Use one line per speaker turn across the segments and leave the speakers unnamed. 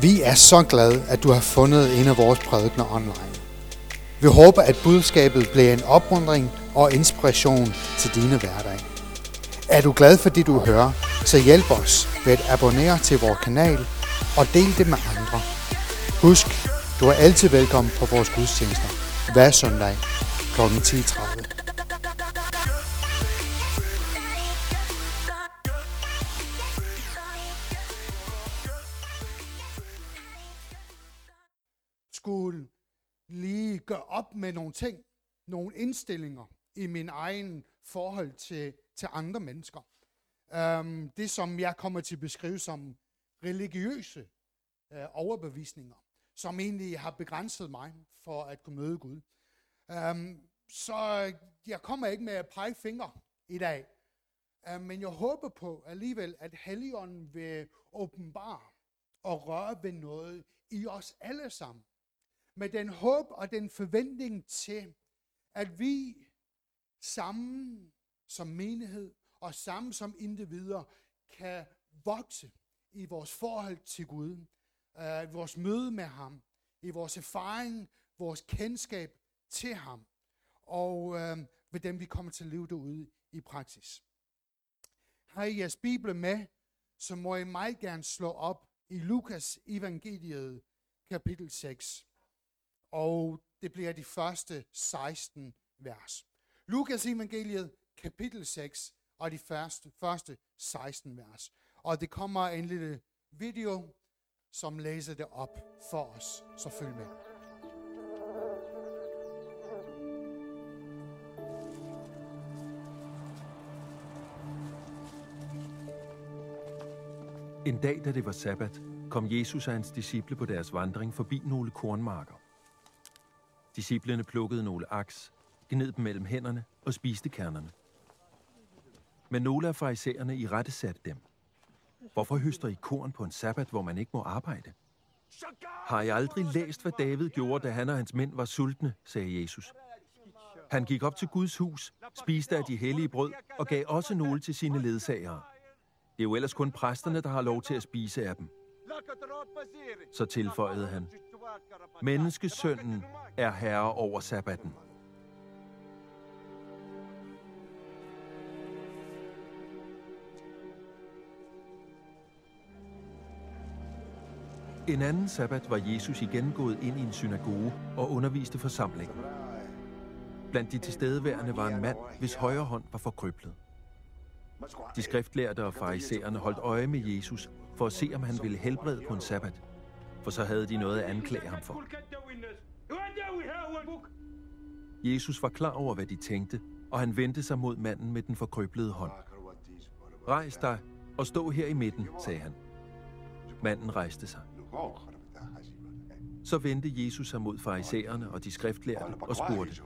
Vi er så glade, at du har fundet en af vores prædikner online. Vi håber, at budskabet bliver en opmuntring og inspiration til dine hverdag. Er du glad for det, du hører, så hjælp os ved at abonnere til vores kanal og del det med andre. Husk, du er altid velkommen på vores gudstjenester hver søndag kl. 10.30. op med nogle ting, nogle indstillinger i min egen forhold til, til andre mennesker. Um, det, som jeg kommer til at beskrive som religiøse uh, overbevisninger, som egentlig har begrænset mig for at kunne møde Gud. Um, så jeg kommer ikke med at pege fingre i dag, uh, men jeg håber på alligevel, at Helligånden vil åbenbare og røre ved noget i os alle sammen med den håb og den forventning til, at vi sammen som menighed og sammen som individer kan vokse i vores forhold til Gud, øh, vores møde med ham, i vores erfaring, vores kendskab til ham, og øh, ved dem vi kommer til at leve derude i praksis. Har I jeres Bibel med, så må I meget gerne slå op i Lukas evangeliet kapitel 6 og det bliver de første 16 vers. Lukas evangeliet, kapitel 6, og de første, første 16 vers. Og det kommer en lille video, som læser det op for os, så følg med.
En dag, da det var sabbat, kom Jesus og hans disciple på deres vandring forbi nogle kornmarker. Disciplerne plukkede nogle aks, gned dem mellem hænderne og spiste kernerne. Men nogle af farisæerne i rette satte dem. Hvorfor høster I korn på en sabbat, hvor man ikke må arbejde? Har I aldrig læst, hvad David gjorde, da han og hans mænd var sultne, sagde Jesus. Han gik op til Guds hus, spiste af de hellige brød og gav også nogle til sine ledsagere. Det er jo ellers kun præsterne, der har lov til at spise af dem. Så tilføjede han, Menneskesønnen er herre over sabbaten. En anden sabbat var Jesus igen gået ind i en synagoge og underviste forsamlingen. Blandt de tilstedeværende var en mand, hvis højre hånd var forkryblet. De skriftlærte og farisæerne holdt øje med Jesus for at se, om han ville helbrede på en sabbat, for så havde de noget at anklage ham for. Jesus var klar over, hvad de tænkte, og han vendte sig mod manden med den forkrøblede hånd. Rejs dig og stå her i midten, sagde han. Manden rejste sig. Så vendte Jesus sig mod farisæerne og de skriftlærte og spurgte,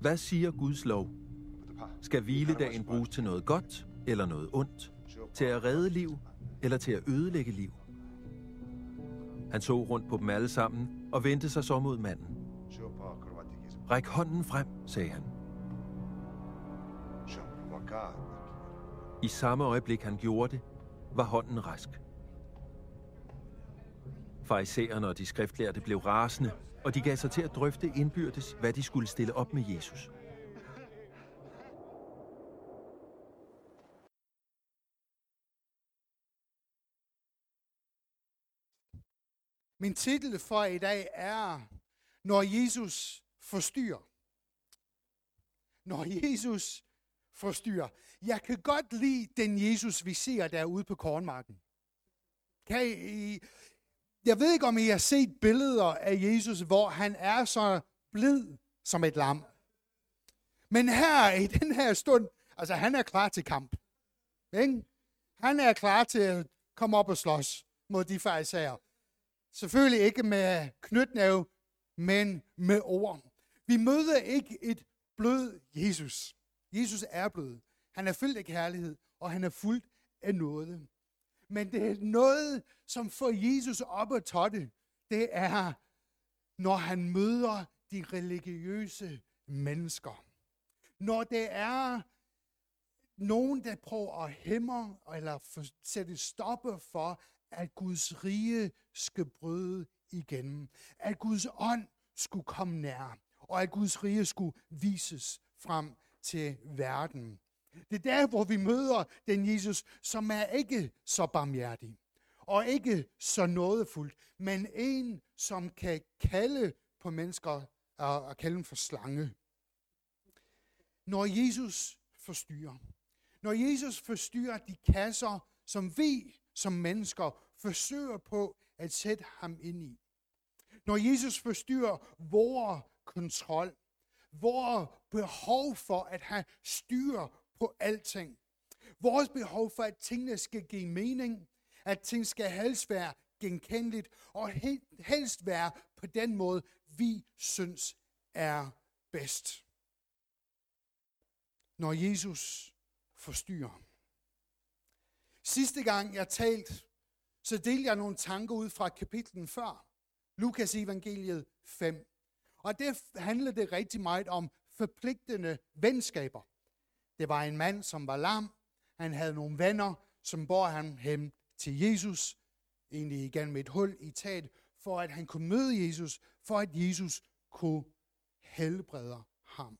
Hvad siger Guds lov? Skal hviledagen bruges til noget godt eller noget ondt? Til at redde liv eller til at ødelægge liv? Han så rundt på dem alle sammen og vendte sig så mod manden. Ræk hånden frem, sagde han. I samme øjeblik han gjorde det, var hånden rask. Farisæerne og de skriftlærte blev rasende, og de gav sig til at drøfte indbyrdes, hvad de skulle stille op med Jesus.
Min titel for i dag er, når Jesus forstyrrer. Når Jesus forstyrrer. Jeg kan godt lide den Jesus, vi ser derude på kornmarken. Kan I, jeg ved ikke, om I har set billeder af Jesus, hvor han er så blid som et lam. Men her i den her stund, altså han er klar til kamp. Ikke? Han er klar til at komme op og slås mod de fejlsager. Selvfølgelig ikke med knytnæve, men med ord. Vi møder ikke et blød Jesus. Jesus er blød. Han er fyldt af kærlighed, og han er fuldt af noget. Men det er noget, som får Jesus op at totte. Det er, når han møder de religiøse mennesker. Når det er nogen, der prøver at hæmme eller sætte stopper for, at Guds rige skal bryde igennem. At Guds ånd skulle komme nær, og at Guds rige skulle vises frem til verden. Det er der, hvor vi møder den Jesus, som er ikke så barmhjertig, og ikke så nådefuld, men en, som kan kalde på mennesker øh, og kalde dem for slange. Når Jesus forstyrrer, når Jesus forstyrrer de kasser, som vi som mennesker forsøger på at sætte ham ind i. Når Jesus forstyrrer vores kontrol, vores behov for at have styr på alting. Vores behov for, at tingene skal give mening, at ting skal helst være genkendeligt, og helst være på den måde, vi synes er bedst. Når Jesus forstyrrer. Sidste gang jeg talte, så delte jeg nogle tanker ud fra kapitlen før. Lukas evangeliet 5. Og det handlede det rigtig meget om forpligtende venskaber. Det var en mand, som var lam. Han havde nogle venner, som bar ham hen til Jesus, egentlig igen med et hul i taget, for at han kunne møde Jesus, for at Jesus kunne helbrede ham.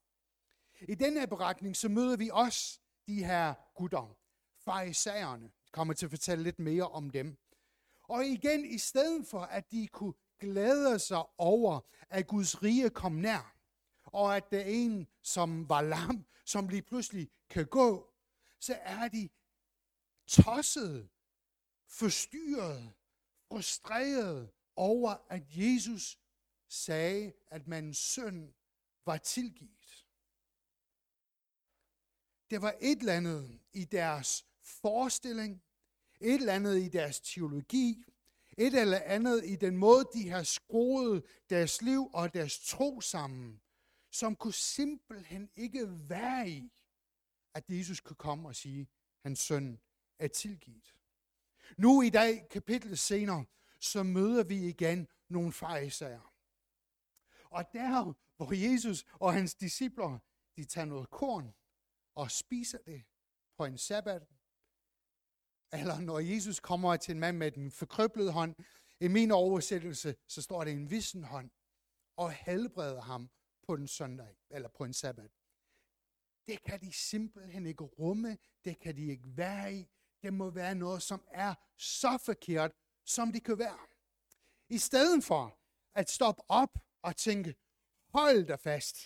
I den beretning, så møder vi også de her gutter, farisæerne. Jeg kommer til at fortælle lidt mere om dem. Og igen, i stedet for, at de kunne glæde sig over, at Guds rige kom nær, og at der er en, som var lam, som lige pludselig kan gå, så er de tosset, forstyrret, frustreret over, at Jesus sagde, at mandens søn var tilgivet. Det var et eller andet i deres forestilling, et eller andet i deres teologi, et eller andet i den måde, de har skruet deres liv og deres tro sammen, som kunne simpelthen ikke være i, at Jesus kunne komme og sige, at hans søn er tilgivet. Nu i dag, kapitlet senere, så møder vi igen nogle fejsager. Og der, hvor Jesus og hans discipler, de tager noget korn og spiser det på en sabbat, eller når Jesus kommer til en mand med den forkrøblede hånd, i min oversættelse, så står det en vissen hånd, og helbreder ham på en søndag, eller på en sabbat. Det kan de simpelthen ikke rumme, det kan de ikke være i. Det må være noget, som er så forkert, som det kan være. I stedet for at stoppe op og tænke, hold dig fast.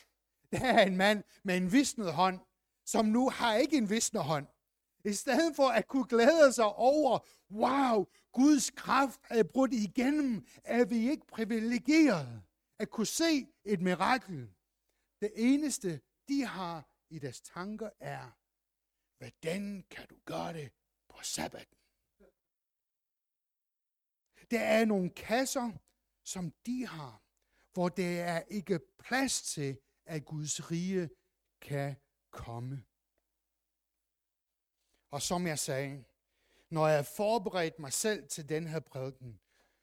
Der er en mand med en visnet hånd, som nu har ikke en visnet hånd. I stedet for at kunne glæde sig over, wow, Guds kraft er brudt igennem, er vi ikke privilegeret at kunne se et mirakel. Det eneste, de har i deres tanker er, hvordan kan du gøre det på sabbaten? Der er nogle kasser, som de har, hvor der er ikke plads til, at Guds rige kan komme. Og som jeg sagde, når jeg forberedte mig selv til den her prædiken,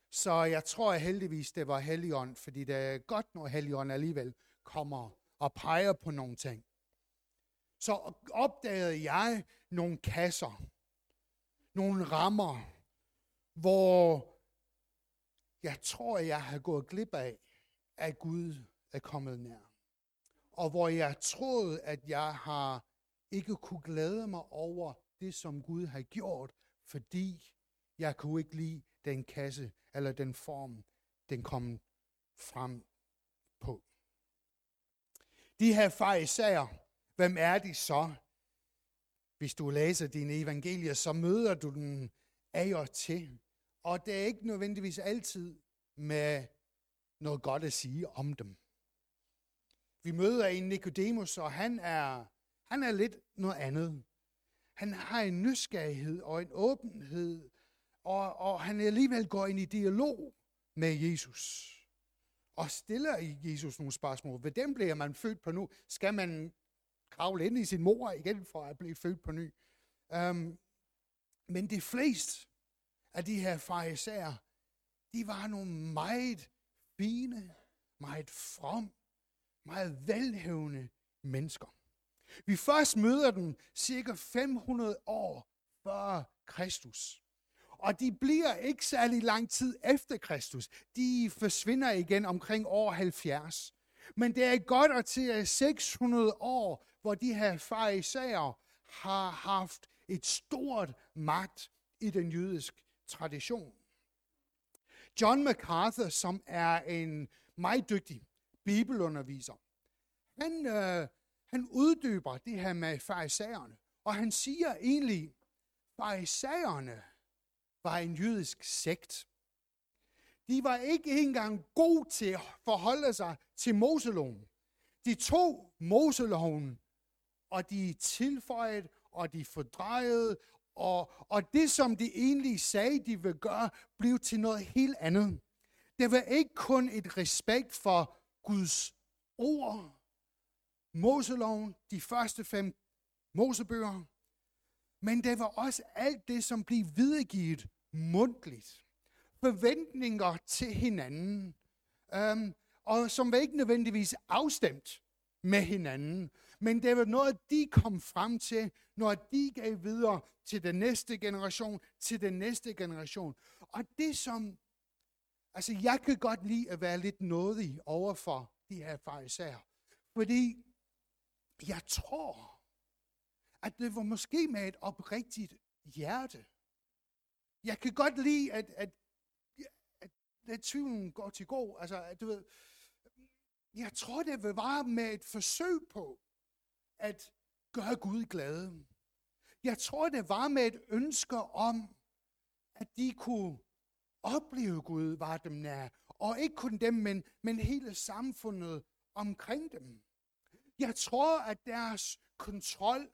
så jeg tror jeg heldigvis, det var Helligånd, fordi det er godt, når Helligånd alligevel kommer og peger på nogle ting. Så opdagede jeg nogle kasser, nogle rammer, hvor jeg tror, jeg har gået glip af, at Gud er kommet nær. Og hvor jeg troede, at jeg har ikke kunne glæde mig over det, som Gud har gjort, fordi jeg kunne ikke lide den kasse eller den form, den kom frem på. De her fariserer, hvem er de så? Hvis du læser dine evangelier, så møder du den af og til. Og det er ikke nødvendigvis altid med noget godt at sige om dem. Vi møder en Nikodemus, og han er, han er lidt noget andet. Han har en nysgerrighed og en åbenhed, og, og han alligevel går ind i dialog med Jesus. Og stiller Jesus nogle spørgsmål. Ved dem bliver man født på nu. Skal man kravle ind i sin mor igen for at blive født på ny? Um, men de fleste af de her farisæer, de var nogle meget fine, meget from, meget velhævende mennesker. Vi først møder dem cirka 500 år før Kristus. Og de bliver ikke særlig lang tid efter Kristus. De forsvinder igen omkring år 70. Men det er godt at til 600 år, hvor de her farisager har haft et stort magt i den jødiske tradition. John MacArthur, som er en meget dygtig bibelunderviser, han, øh, han uddyber det her med farisæerne, og han siger egentlig, farisæerne var en jødisk sekt. De var ikke engang gode til at forholde sig til Moseloven. De tog Moseloven, og de tilføjede, og de fordrejede, og, og det, som de egentlig sagde, de ville gøre, blev til noget helt andet. Det var ikke kun et respekt for Guds ord, Moseloven, de første fem Mosebøger, men det var også alt det, som blev videregivet mundtligt. Forventninger til hinanden, øhm, og som var ikke nødvendigvis afstemt med hinanden, men det var noget, de kom frem til, når de gav videre til den næste generation, til den næste generation. Og det som, altså jeg kan godt lide at være lidt nådig over for de her fariserer, fordi jeg tror, at det var måske med et oprigtigt hjerte. Jeg kan godt lide, at, at, at, at tvivlen går til god. Altså, at, du ved, jeg tror, det var med et forsøg på at gøre Gud glad. Jeg tror, det var med et ønske om, at de kunne opleve Gud var dem nær. Og ikke kun dem, men, men hele samfundet omkring dem. Jeg tror, at deres kontrol,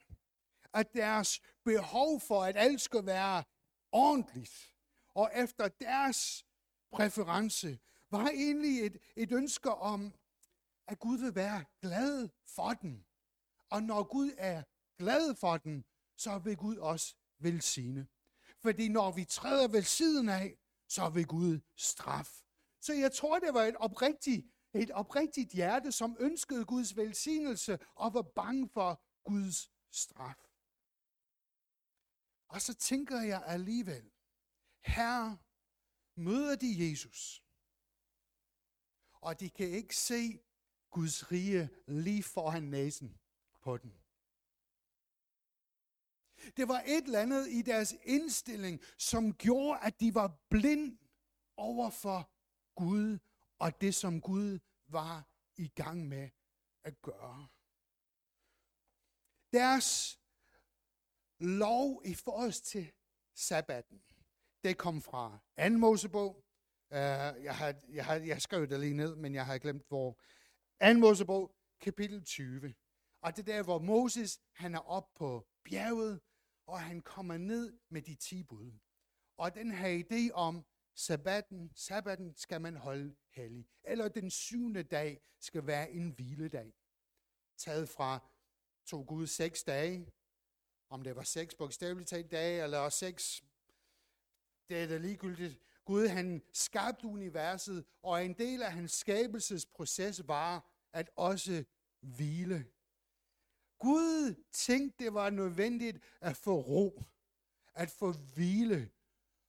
at deres behov for, at alt skal være ordentligt, og efter deres præference, var egentlig et, et ønske om, at Gud vil være glad for den. Og når Gud er glad for den, så vil Gud også velsigne. Fordi når vi træder ved siden af, så vil Gud straf. Så jeg tror, det var et oprigtigt, et oprigtigt hjerte, som ønskede Guds velsignelse og var bange for Guds straf. Og så tænker jeg alligevel, her møder de Jesus, og de kan ikke se Guds rige lige foran næsen på den. Det var et eller andet i deres indstilling, som gjorde, at de var blind over for Gud og det, som Gud var i gang med at gøre. Deres lov i forhold til sabbaten, det kom fra 2. Mosebog. Uh, jeg, har, jeg, har, jeg skrev det lige ned, men jeg har glemt hvor. 2. Mosebog, kapitel 20. Og det der, hvor Moses, han er op på bjerget, og han kommer ned med de ti bud. Og den her idé om, sabbaten, sabbaten skal man holde hellig. Eller den syvende dag skal være en hviledag. Taget fra to Gud seks dage, om det var seks bogstaveligt talt dage, eller seks, det er da ligegyldigt. Gud han skabte universet, og en del af hans skabelsesproces var at også hvile. Gud tænkte, det var nødvendigt at få ro, at få hvile,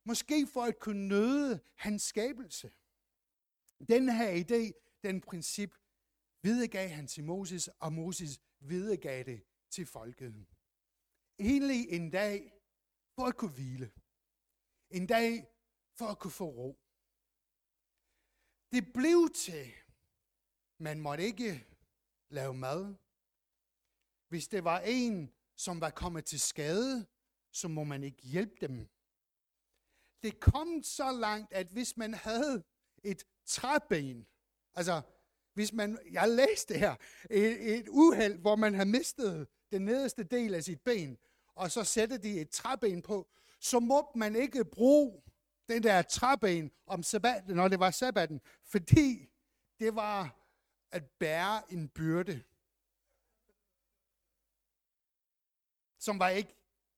måske for at kunne nøde hans skabelse. Den her idé, den princip, videregav han til Moses, og Moses videregav det til folket. Egentlig en dag for at kunne hvile. En dag for at kunne få ro. Det blev til, man måtte ikke lave mad, hvis det var en, som var kommet til skade, så må man ikke hjælpe dem. Det kom så langt, at hvis man havde et træben, altså hvis man, jeg læste her, et, et uheld, hvor man har mistet den nederste del af sit ben, og så sætter de et træben på, så må man ikke bruge den der træben om sabbaten, når det var sabbaten, fordi det var at bære en byrde. som var ikke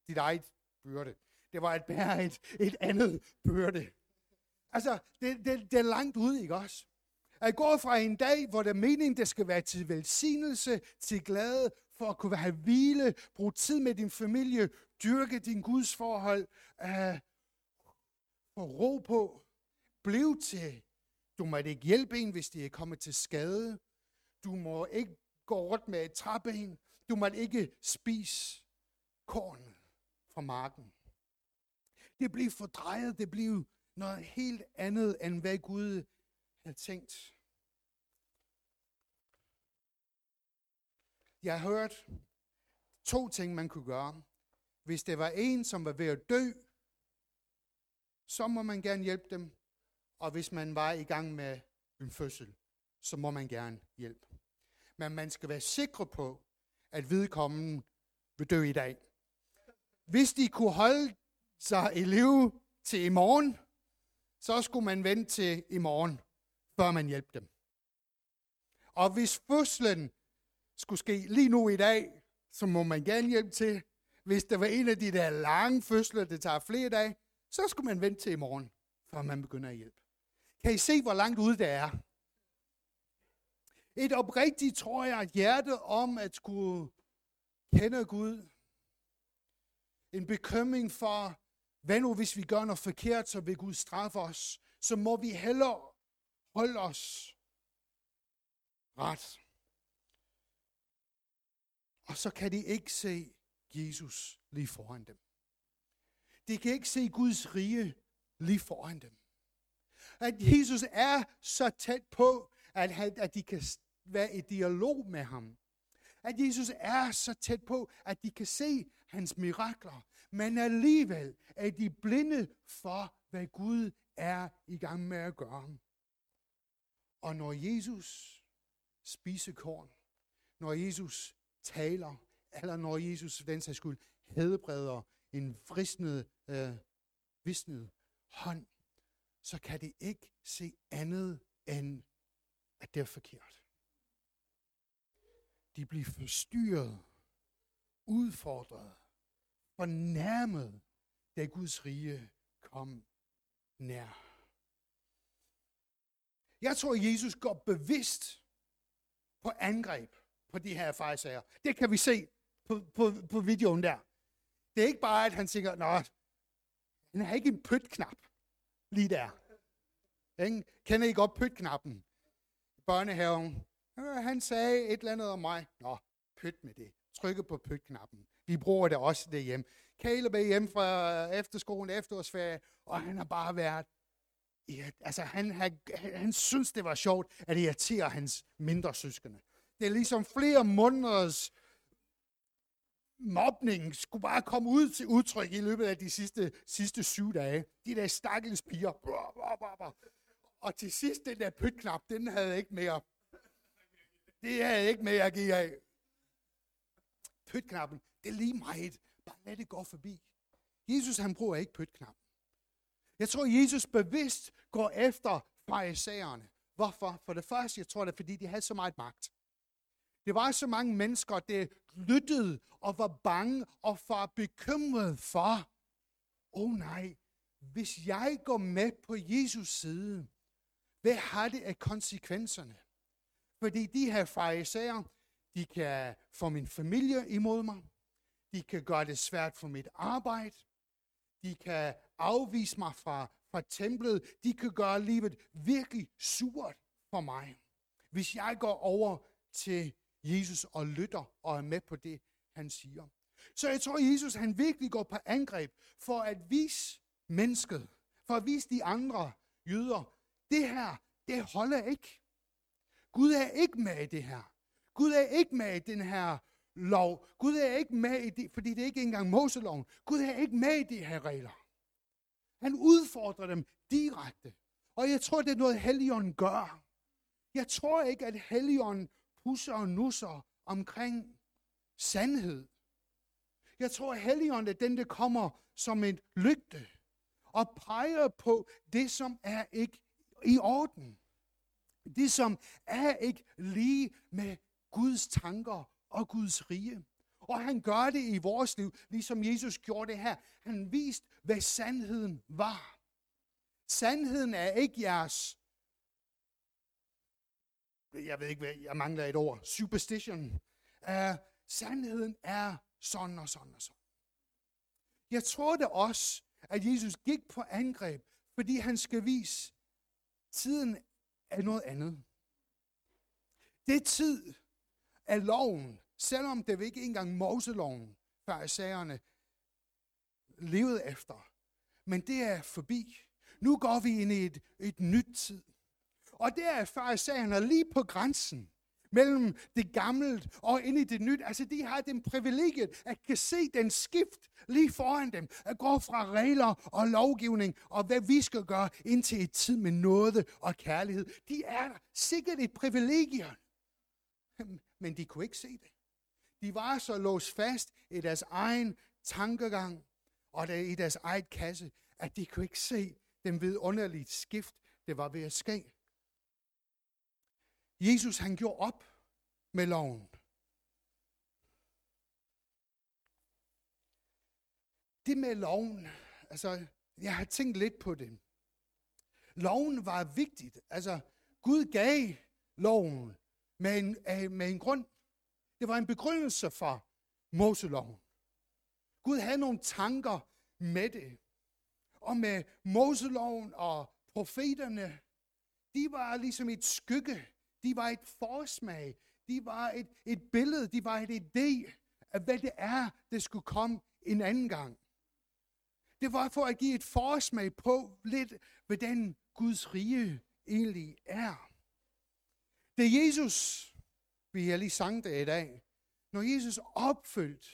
dit eget byrde. Det var at bære et, et andet byrde. Altså, det, det, det er langt ude, ikke også? At gå fra en dag, hvor det er meningen, det skal være til velsignelse, til glæde for at kunne have hvile, bruge tid med din familie, dyrke din Guds forhold, uh, få ro på, bliv til. Du må ikke hjælpe en, hvis de er kommet til skade. Du må ikke gå rundt med et træben. Du må ikke spise korn fra marken. Det blev fordrejet, det blev noget helt andet, end hvad Gud havde tænkt. Jeg har hørt to ting, man kunne gøre. Hvis det var en, som var ved at dø, så må man gerne hjælpe dem. Og hvis man var i gang med en fødsel, så må man gerne hjælpe. Men man skal være sikre på, at vedkommende vil dø i dag. Hvis de kunne holde sig i live til i morgen, så skulle man vente til i morgen, før man hjalp dem. Og hvis fødslen skulle ske lige nu i dag, så må man gerne hjælpe til. Hvis det var en af de der lange fødsler, det tager flere dage, så skulle man vente til i morgen, før man begynder at hjælpe. Kan I se, hvor langt ude det er? Et oprigtigt, tror jeg, hjerte om at skulle kende Gud. En bekymring for, hvad nu hvis vi gør noget forkert, så vil Gud straffe os. Så må vi hellere holde os ret. Og så kan de ikke se Jesus lige foran dem. De kan ikke se Guds rige lige foran dem. At Jesus er så tæt på, at, han, at de kan være i dialog med ham. At Jesus er så tæt på, at de kan se hans mirakler. Men alligevel er de blinde for, hvad Gud er i gang med at gøre. Og når Jesus spiser korn, når Jesus taler, eller når Jesus, den sags skyld, hedbreder en fristende, øh, visnet hånd, så kan de ikke se andet end, at det er forkert. De bliver forstyrret, udfordret, fornærmet, da Guds rige kom nær. Jeg tror, Jesus går bevidst på angreb på de her fejlsager. Det kan vi se på, på, på videoen der. Det er ikke bare, at han siger, nå, han har ikke en pytknap lige der. Ikke? Kender I godt pytknappen? Børnehaven. Øh, han sagde et eller andet om mig. Nå, pyt med det. Trykke på pytknappen. Vi bruger det også derhjemme. Caleb er hjemme fra efterskolen, efterårsferie, og han har bare været Ja, altså han, han, han synes, det var sjovt at irritere hans mindre søskende. Det er ligesom flere måneders mobning skulle bare komme ud til udtryk i løbet af de sidste, sidste syv dage. De der stakkels piger. Og til sidst, den der pytknap, den havde ikke mere. Det havde ikke mere at give af. Pytknappen, det er lige meget. Bare lad det gå forbi. Jesus, han bruger ikke pytknappen. Jeg tror, Jesus bevidst går efter farisæerne. Hvorfor? For det første, jeg tror det er, fordi de havde så meget magt. Det var så mange mennesker, der lyttede og var bange og var bekymret for, åh oh nej, hvis jeg går med på Jesus side, hvad har det af konsekvenserne? Fordi de her farisæer, de kan få min familie imod mig. De kan gøre det svært for mit arbejde. De kan afvise mig fra, fra templet. De kan gøre livet virkelig surt for mig. Hvis jeg går over til Jesus og lytter og er med på det, han siger. Så jeg tror, Jesus han virkelig går på angreb for at vise mennesket, for at vise de andre jøder, det her, det holder ikke. Gud er ikke med i det her. Gud er ikke med i den her lov. Gud er ikke med i det, fordi det er ikke engang Moseloven. Gud er ikke med i de her regler. Han udfordrer dem direkte. Og jeg tror, det er noget Helligånden gør. Jeg tror ikke, at Helligånden pusser og nusser omkring sandhed. Jeg tror, at Helligånden er den, der kommer som en lygte og peger på det, som er ikke i orden. Det, som er ikke lige med Guds tanker og Guds rige. Og han gør det i vores liv, ligesom Jesus gjorde det her. Han viste, hvad sandheden var. Sandheden er ikke jeres jeg ved ikke, hvad, jeg mangler et ord, superstition. Uh, sandheden er sådan og sådan og sådan. Jeg tror det også, at Jesus gik på angreb, fordi han skal vise, tiden er noget andet. Det tid af loven, selvom det ikke engang Moseloven, farisæerne levede efter. Men det er forbi. Nu går vi ind i et, et nyt tid. Og det er farisæerne lige på grænsen mellem det gamle og ind i det nyt. Altså, de har den privilegiet at kan se den skift lige foran dem. At gå fra regler og lovgivning og hvad vi skal gøre ind til et tid med nåde og kærlighed. De er sikkert et privilegium. Men de kunne ikke se det. De var så låst fast i deres egen tankegang og i deres eget kasse, at de kunne ikke se den vidunderlige skift, det var ved at ske. Jesus han gjorde op med loven. Det med loven, altså jeg har tænkt lidt på det. Loven var vigtigt. Altså Gud gav loven med en, med en grund. Det var en begrundelse for Moseloven. Gud havde nogle tanker med det. Og med Moseloven og profeterne, de var ligesom et skygge de var et forsmag. De var et, et billede. De var et idé af, hvad det er, det skulle komme en anden gang. Det var for at give et forsmag på lidt, hvordan den Guds rige egentlig er. Det Jesus, vi har lige sang det i dag, når Jesus opfyldte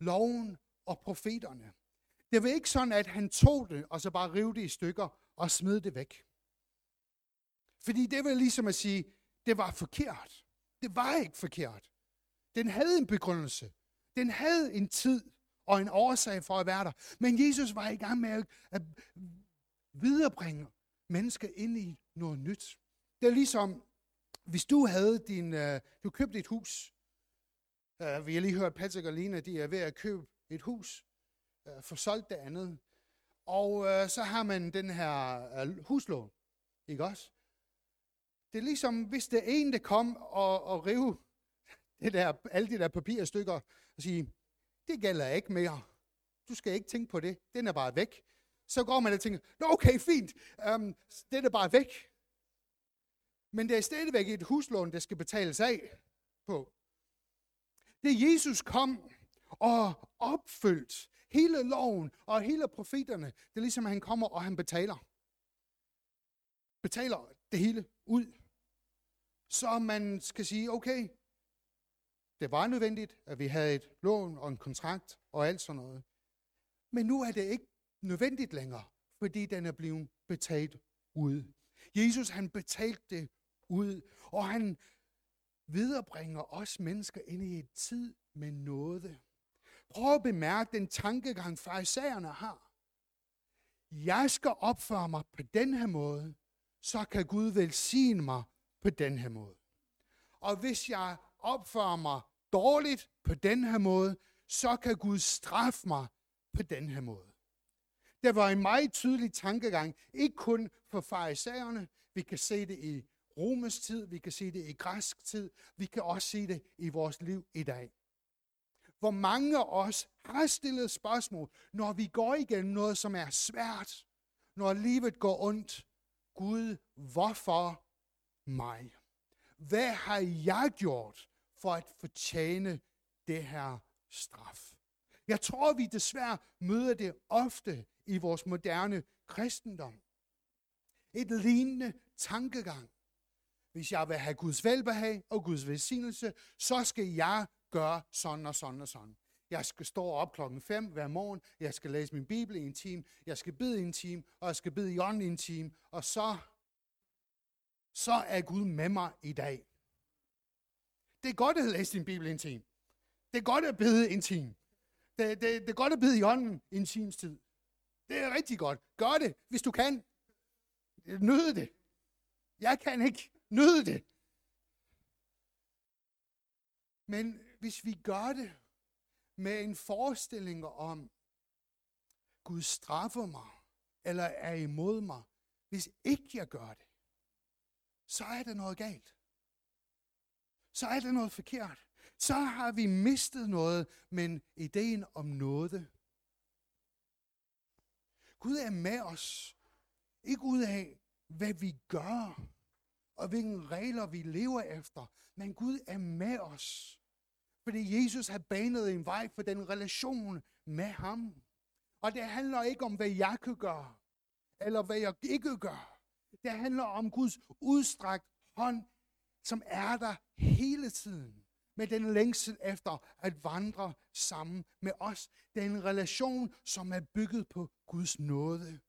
loven og profeterne. Det var ikke sådan, at han tog det, og så bare rev det i stykker og smed det væk. Fordi det var ligesom at sige, det var forkert. Det var ikke forkert. Den havde en begrundelse. Den havde en tid og en årsag for at være der. Men Jesus var i gang med at viderebringe mennesker ind i noget nyt. Det er ligesom, hvis du havde din, øh, du købte et hus. øh, vi har lige hørt Patrick og Lina, de er ved at købe et hus. øh, for solgt det andet. Og øh, så har man den her øh, huslån. Ikke også? Det er ligesom, hvis det er en, der kom og, og rive det der, alle de der papirstykker og sige, det gælder ikke mere. Du skal ikke tænke på det. Den er bare væk. Så går man og tænker, Nå, okay, fint. øhm, det er bare væk. Men det er stadigvæk et huslån, der skal betales af på. Det Jesus kom og opfyldt hele loven og hele profeterne, det er ligesom, at han kommer og han betaler. Betaler det hele ud så man skal sige, okay, det var nødvendigt, at vi havde et lån og en kontrakt og alt sådan noget. Men nu er det ikke nødvendigt længere, fordi den er blevet betalt ud. Jesus han betalte det ud, og han viderebringer os mennesker ind i et tid med noget. Prøv at bemærke den tankegang, farisæerne har. Jeg skal opføre mig på den her måde, så kan Gud velsigne mig på den her måde. Og hvis jeg opfører mig dårligt på den her måde, så kan Gud straffe mig på den her måde. Det var en meget tydelig tankegang, ikke kun for farisæerne, vi kan se det i romersk tid, vi kan se det i græsk tid, vi kan også se det i vores liv i dag. Hvor mange af os har stillet spørgsmål, når vi går igennem noget, som er svært, når livet går ondt. Gud, hvorfor mig? Hvad har jeg gjort for at fortjene det her straf? Jeg tror, vi desværre møder det ofte i vores moderne kristendom. Et lignende tankegang. Hvis jeg vil have Guds velbehag og Guds velsignelse, så skal jeg gøre sådan og sådan og sådan. Jeg skal stå op klokken 5 hver morgen, jeg skal læse min bibel i en time, jeg skal bede i en time, og jeg skal bede i ånden i en time, og så så er Gud med mig i dag. Det er godt at læse din Bibel en time. Det er godt at bede en time. Det, det, det er godt at bede i ånden i en times tid. Det er rigtig godt. Gør det, hvis du kan. Nyd det. Jeg kan ikke nøde det. Men hvis vi gør det med en forestilling om, Gud straffer mig, eller er imod mig, hvis ikke jeg gør det, så er der noget galt. Så er der noget forkert. så har vi mistet noget, men ideen om noget. Gud er med os. Ikke ud af, hvad vi gør, og hvilke regler vi lever efter, men Gud er med os. Fordi Jesus har banet en vej for den relation med ham. Og det handler ikke om, hvad jeg kan gøre, eller hvad jeg ikke gør. Det handler om Guds udstrakt hånd, som er der hele tiden. Med den længsel efter at vandre sammen med os. Det er en relation, som er bygget på Guds nåde.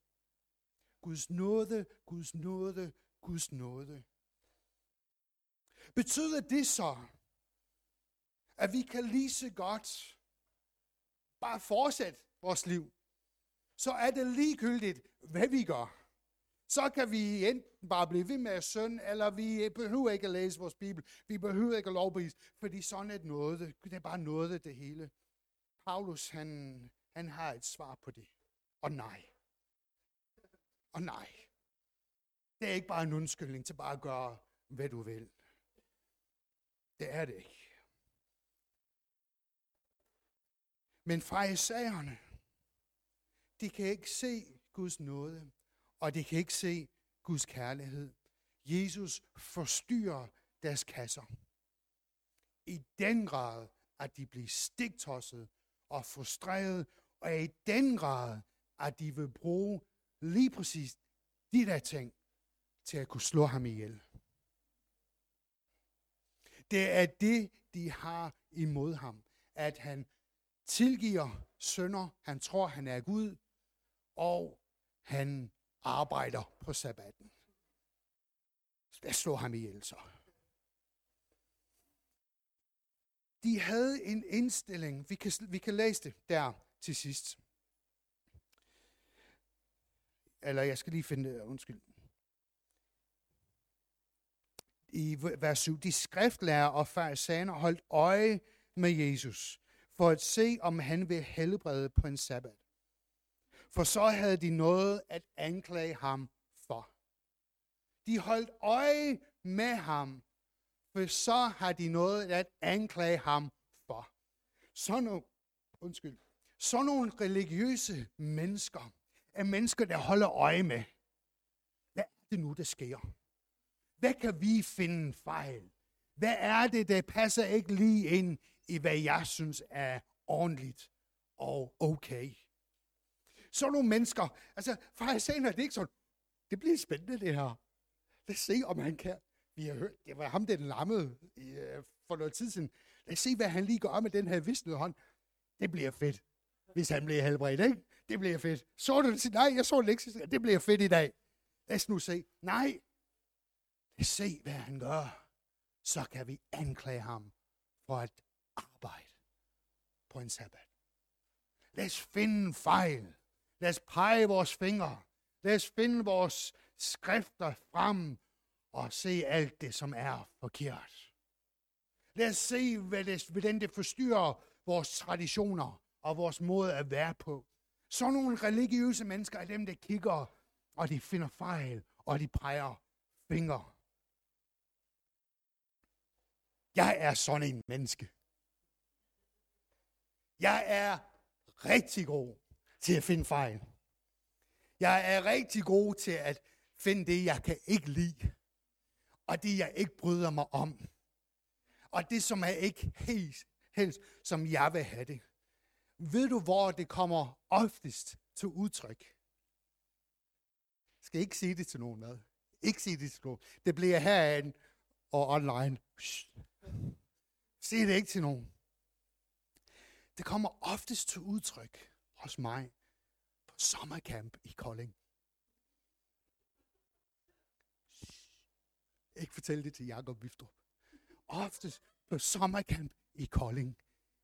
Guds nåde, Guds nåde, Guds nåde. Betyder det så, at vi kan lige så godt bare fortsætte vores liv, så er det ligegyldigt, hvad vi gør. Så kan vi enten bare blive ved med at synde, eller vi øh, behøver ikke at læse vores bibel. Vi behøver ikke at lovbevise, fordi sådan er noget. Det er bare noget det hele. Paulus, han, han har et svar på det. Og nej. Og nej. Det er ikke bare en undskyldning til bare at gøre, hvad du vil. Det er det ikke. Men farisæerne, de kan ikke se Guds nåde, og de kan ikke se Guds kærlighed. Jesus forstyrrer deres kasser. I den grad, at de bliver stigtosset og frustreret, og i den grad, at de vil bruge lige præcis de der ting til at kunne slå ham ihjel. Det er det, de har imod ham. At han tilgiver sønder, han tror, han er Gud, og han arbejder på sabbaten. Lad slå ham ihjel så. De havde en indstilling, vi kan, vi kan læse det der til sidst. Eller jeg skal lige finde det, undskyld i vers 7. De skriftlærer og farisaner holdt øje med Jesus, for at se, om han vil helbrede på en sabbat. For så havde de noget at anklage ham for. De holdt øje med ham, for så har de noget at anklage ham for. Så nogle, undskyld, så nogle religiøse mennesker er mennesker, der holder øje med, hvad er det nu, der sker? Hvad kan vi finde fejl? Hvad er det, der passer ikke lige ind i, hvad jeg synes er ordentligt og okay? Så nogle mennesker, altså farisæerne, det er ikke sådan, det bliver spændende det her. Lad os se, om han kan. Vi har hørt, det var ham, den lammede uh, for noget tid siden. Lad os se, hvad han lige gør med den her visnede hånd. Det bliver fedt, hvis han bliver helbredt, ikke? Det bliver fedt. Så du det? Nej, jeg så det ikke. Det bliver fedt i dag. Lad os nu se. Nej, se, hvad han gør, så kan vi anklage ham for at arbejde på en sabbat. Lad os finde fejl. Lad os pege vores fingre. Lad os finde vores skrifter frem og se alt det, som er forkert. Lad os se, hvad det, hvordan det forstyrrer vores traditioner og vores måde at være på. Så nogle religiøse mennesker er dem, der kigger, og de finder fejl, og de peger fingre. Jeg er sådan en menneske. Jeg er rigtig god til at finde fejl. Jeg er rigtig god til at finde det, jeg kan ikke lide. Og det, jeg ikke bryder mig om. Og det, som er ikke helt, helst, som jeg vil have det. Ved du, hvor det kommer oftest til udtryk? Jeg skal ikke sige det til nogen hvad? Ikke sige det til nogen. Det bliver herinde og online. Sig det ikke til nogen. Det kommer oftest til udtryk hos mig på sommercamp i Kolding. Ikke fortæl det til Jakob Viftrup. Oftest på sommercamp i Kolding.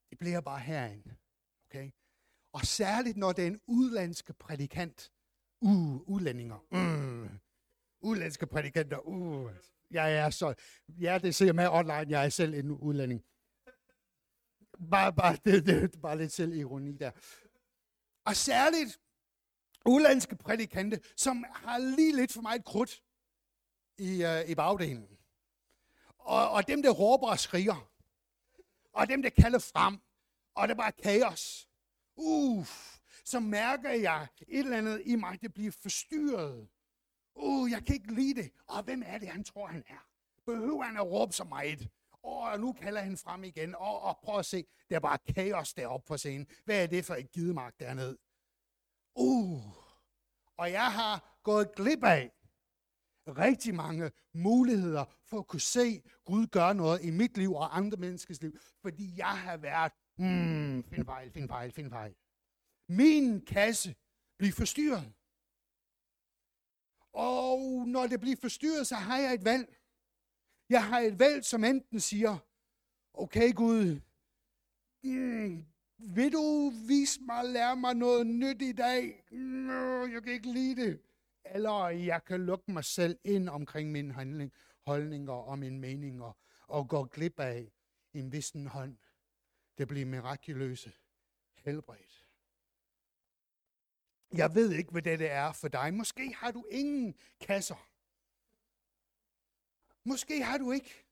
Det bliver bare herinde. Okay? Og særligt, når det er en udlandske prædikant. Uh, udlændinger. Uh, udlandske prædikanter. Uh, jeg er så... Ja, det ser med online. Jeg er selv en udlænding. Bare, bare, det, det, bare lidt selv ironi der. Og særligt udlandske prædikante, som har lige lidt for meget krudt i, uh, i bagdelen. Og, og dem, der råber og skriger. og dem, der kalder frem, og det er bare kaos. Uff, så mærker jeg et eller andet i mig, det bliver forstyrret. Uh, jeg kan ikke lide det. Og hvem er det, han tror, han er? Behøver han at råbe så meget? Og nu kalder han frem igen. Og, og prøv at se, der er bare kaos deroppe på scenen. Hvad er det for et gidemark dernede? Uh, og jeg har gået glip af rigtig mange muligheder for at kunne se Gud gøre noget i mit liv og andre menneskers liv, fordi jeg har været, hmm, find fejl, find fejl, find fejl. Min kasse bliver forstyrret. Og når det bliver forstyrret, så har jeg et valg. Jeg har et valg, som enten siger, okay Gud, mm, vil du vise mig, lære mig noget nyt i dag? Nå, jeg kan ikke lide det. Eller jeg kan lukke mig selv ind omkring min handling, holdninger og mine meninger, og gå glip af en vissen hånd. Det bliver mirakuløse helbredt. Jeg ved ikke, hvad det er for dig. Måske har du ingen kasser. Måske har du ikke.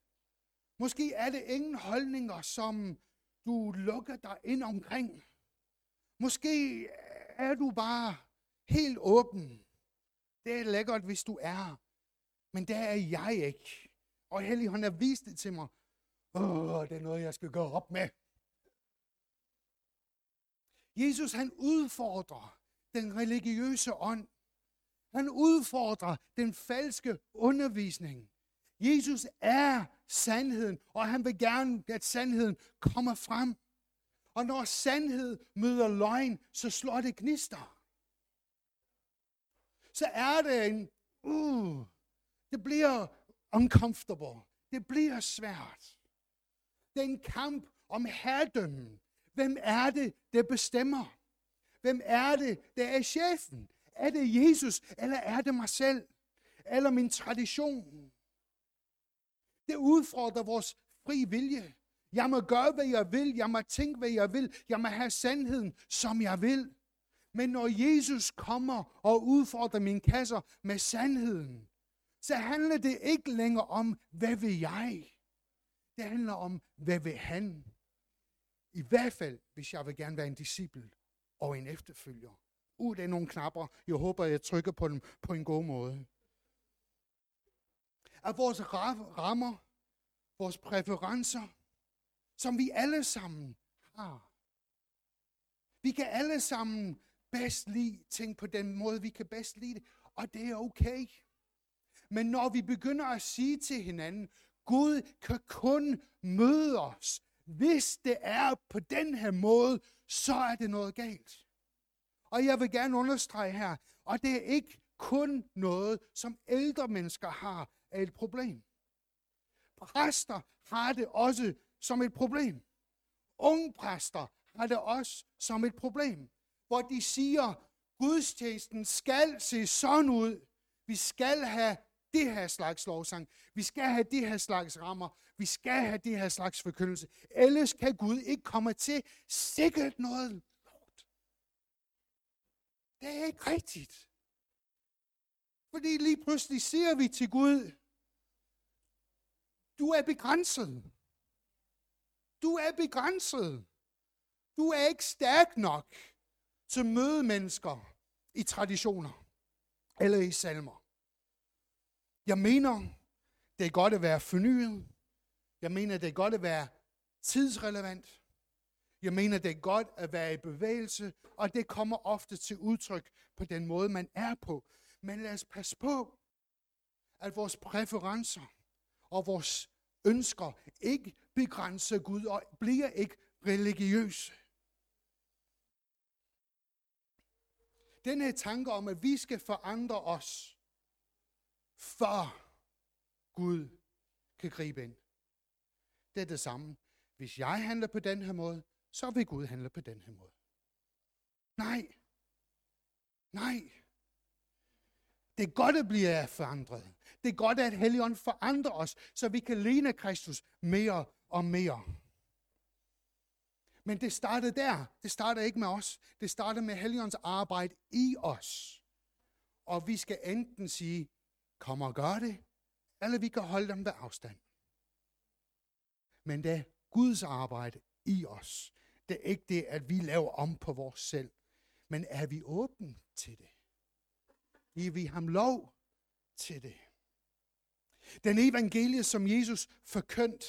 Måske er det ingen holdninger, som du lukker dig ind omkring. Måske er du bare helt åben. Det er lækkert, hvis du er. Men det er jeg ikke. Og Helligånden har vist det til mig. Åh, det er noget, jeg skal gå op med. Jesus, han udfordrer den religiøse ånd. Han udfordrer den falske undervisning. Jesus er sandheden, og han vil gerne, at sandheden kommer frem. Og når sandhed møder løgn, så slår det gnister. Så er det en, uh, det bliver uncomfortable. Det bliver svært. Det er en kamp om herredømmen. Hvem er det, der bestemmer? Hvem er det, der er chefen? Er det Jesus, eller er det mig selv? Eller min tradition? Det udfordrer vores fri vilje. Jeg må gøre, hvad jeg vil. Jeg må tænke, hvad jeg vil. Jeg må have sandheden, som jeg vil. Men når Jesus kommer og udfordrer mine kasser med sandheden, så handler det ikke længere om, hvad vil jeg? Det handler om, hvad vil han? I hvert fald, hvis jeg vil gerne være en disciple og en efterfølger. Uh, af er nogle knapper. Jeg håber, jeg trykker på dem på en god måde. At vores rammer, vores præferencer, som vi alle sammen har. Vi kan alle sammen bedst lide ting på den måde, vi kan bedst lide det, og det er okay. Men når vi begynder at sige til hinanden, Gud kan kun møde os, hvis det er på den her måde, så er det noget galt. Og jeg vil gerne understrege her, og det er ikke kun noget, som ældre mennesker har af et problem. Præster har det også som et problem. Unge præster har det også som et problem, hvor de siger, gudstjenesten skal se sådan ud. Vi skal have det her slags lovsang. Vi skal have det her slags rammer. Vi skal have det her slags forkyndelse. Ellers kan Gud ikke komme til sikkert noget lort. Det er ikke rigtigt. Fordi lige pludselig siger vi til Gud, du er begrænset. Du er begrænset. Du er ikke stærk nok til at møde mennesker i traditioner eller i salmer. Jeg mener, det er godt at være fornyet. Jeg mener, det er godt at være tidsrelevant. Jeg mener, det er godt at være i bevægelse, og det kommer ofte til udtryk på den måde, man er på. Men lad os passe på, at vores præferencer og vores ønsker ikke begrænser Gud og bliver ikke religiøse. Den her tanke om, at vi skal forandre os, før Gud kan gribe ind. Det er det samme. Hvis jeg handler på den her måde, så vil Gud handle på den her måde. Nej. Nej. Det er godt at blive forandret. Det er godt, at Helligånden forandrer os, så vi kan ligne Kristus mere og mere. Men det startede der. Det startede ikke med os. Det startede med Helligåndens arbejde i os. Og vi skal enten sige, kom og gør det, eller vi kan holde dem ved afstand. Men det Guds arbejde i os. Det er ikke det, at vi laver om på vores selv. Men er vi åbne til det? Giver vi ham lov til det? Den evangelie, som Jesus forkyndte,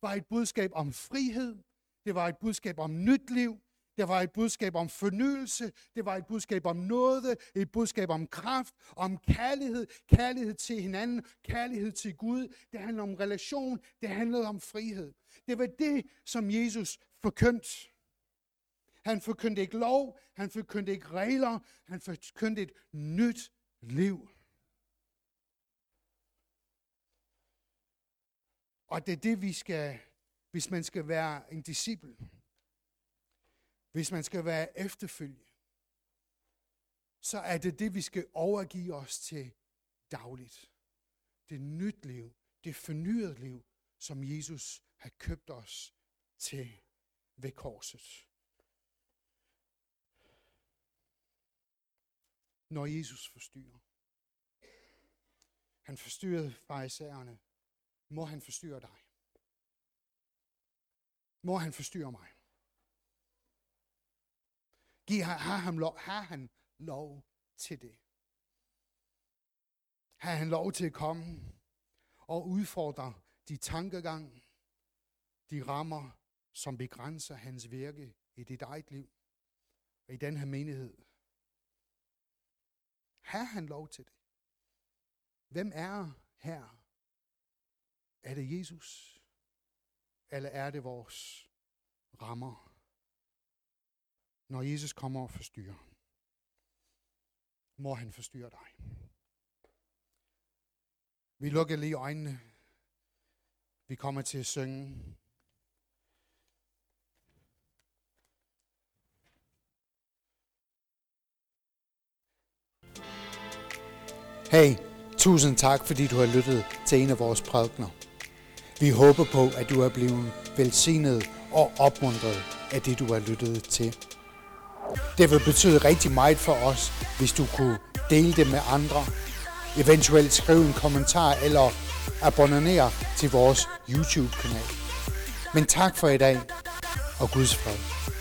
var et budskab om frihed. Det var et budskab om nyt liv. Det var et budskab om fornyelse. Det var et budskab om noget. Et budskab om kraft, om kærlighed. Kærlighed til hinanden. Kærlighed til Gud. Det handler om relation. Det handlede om frihed. Det var det, som Jesus forkyndte. Han forkyndte ikke lov. Han forkyndte ikke regler. Han forkyndte et nyt liv. Og det er det, vi skal, hvis man skal være en disciple. Hvis man skal være efterfølge. Så er det det, vi skal overgive os til dagligt. Det nyt liv, det fornyede liv, som Jesus har købt os til ved korset. Når Jesus forstyrrer. Han forstyrrede farisæerne må han forstyrre dig. Må han forstyrre mig. Giv, har, ham lov, har han lov til det? Har han lov til at komme og udfordre de tankegang, de rammer, som begrænser hans virke i dit eget liv og i den her menighed? Har han lov til det? Hvem er her er det Jesus? Eller er det vores rammer? Når Jesus kommer og forstyrrer, må han forstyrre dig. Vi lukker lige øjnene. Vi kommer til at synge. Hey, tusind tak, fordi du har lyttet til en af vores prædikner. Vi håber på, at du er blevet velsignet og opmuntret af det, du har lyttet til. Det vil betyde rigtig meget for os, hvis du kunne dele det med andre. Eventuelt skrive en kommentar eller abonnere til vores YouTube-kanal. Men tak for i dag, og Guds fred.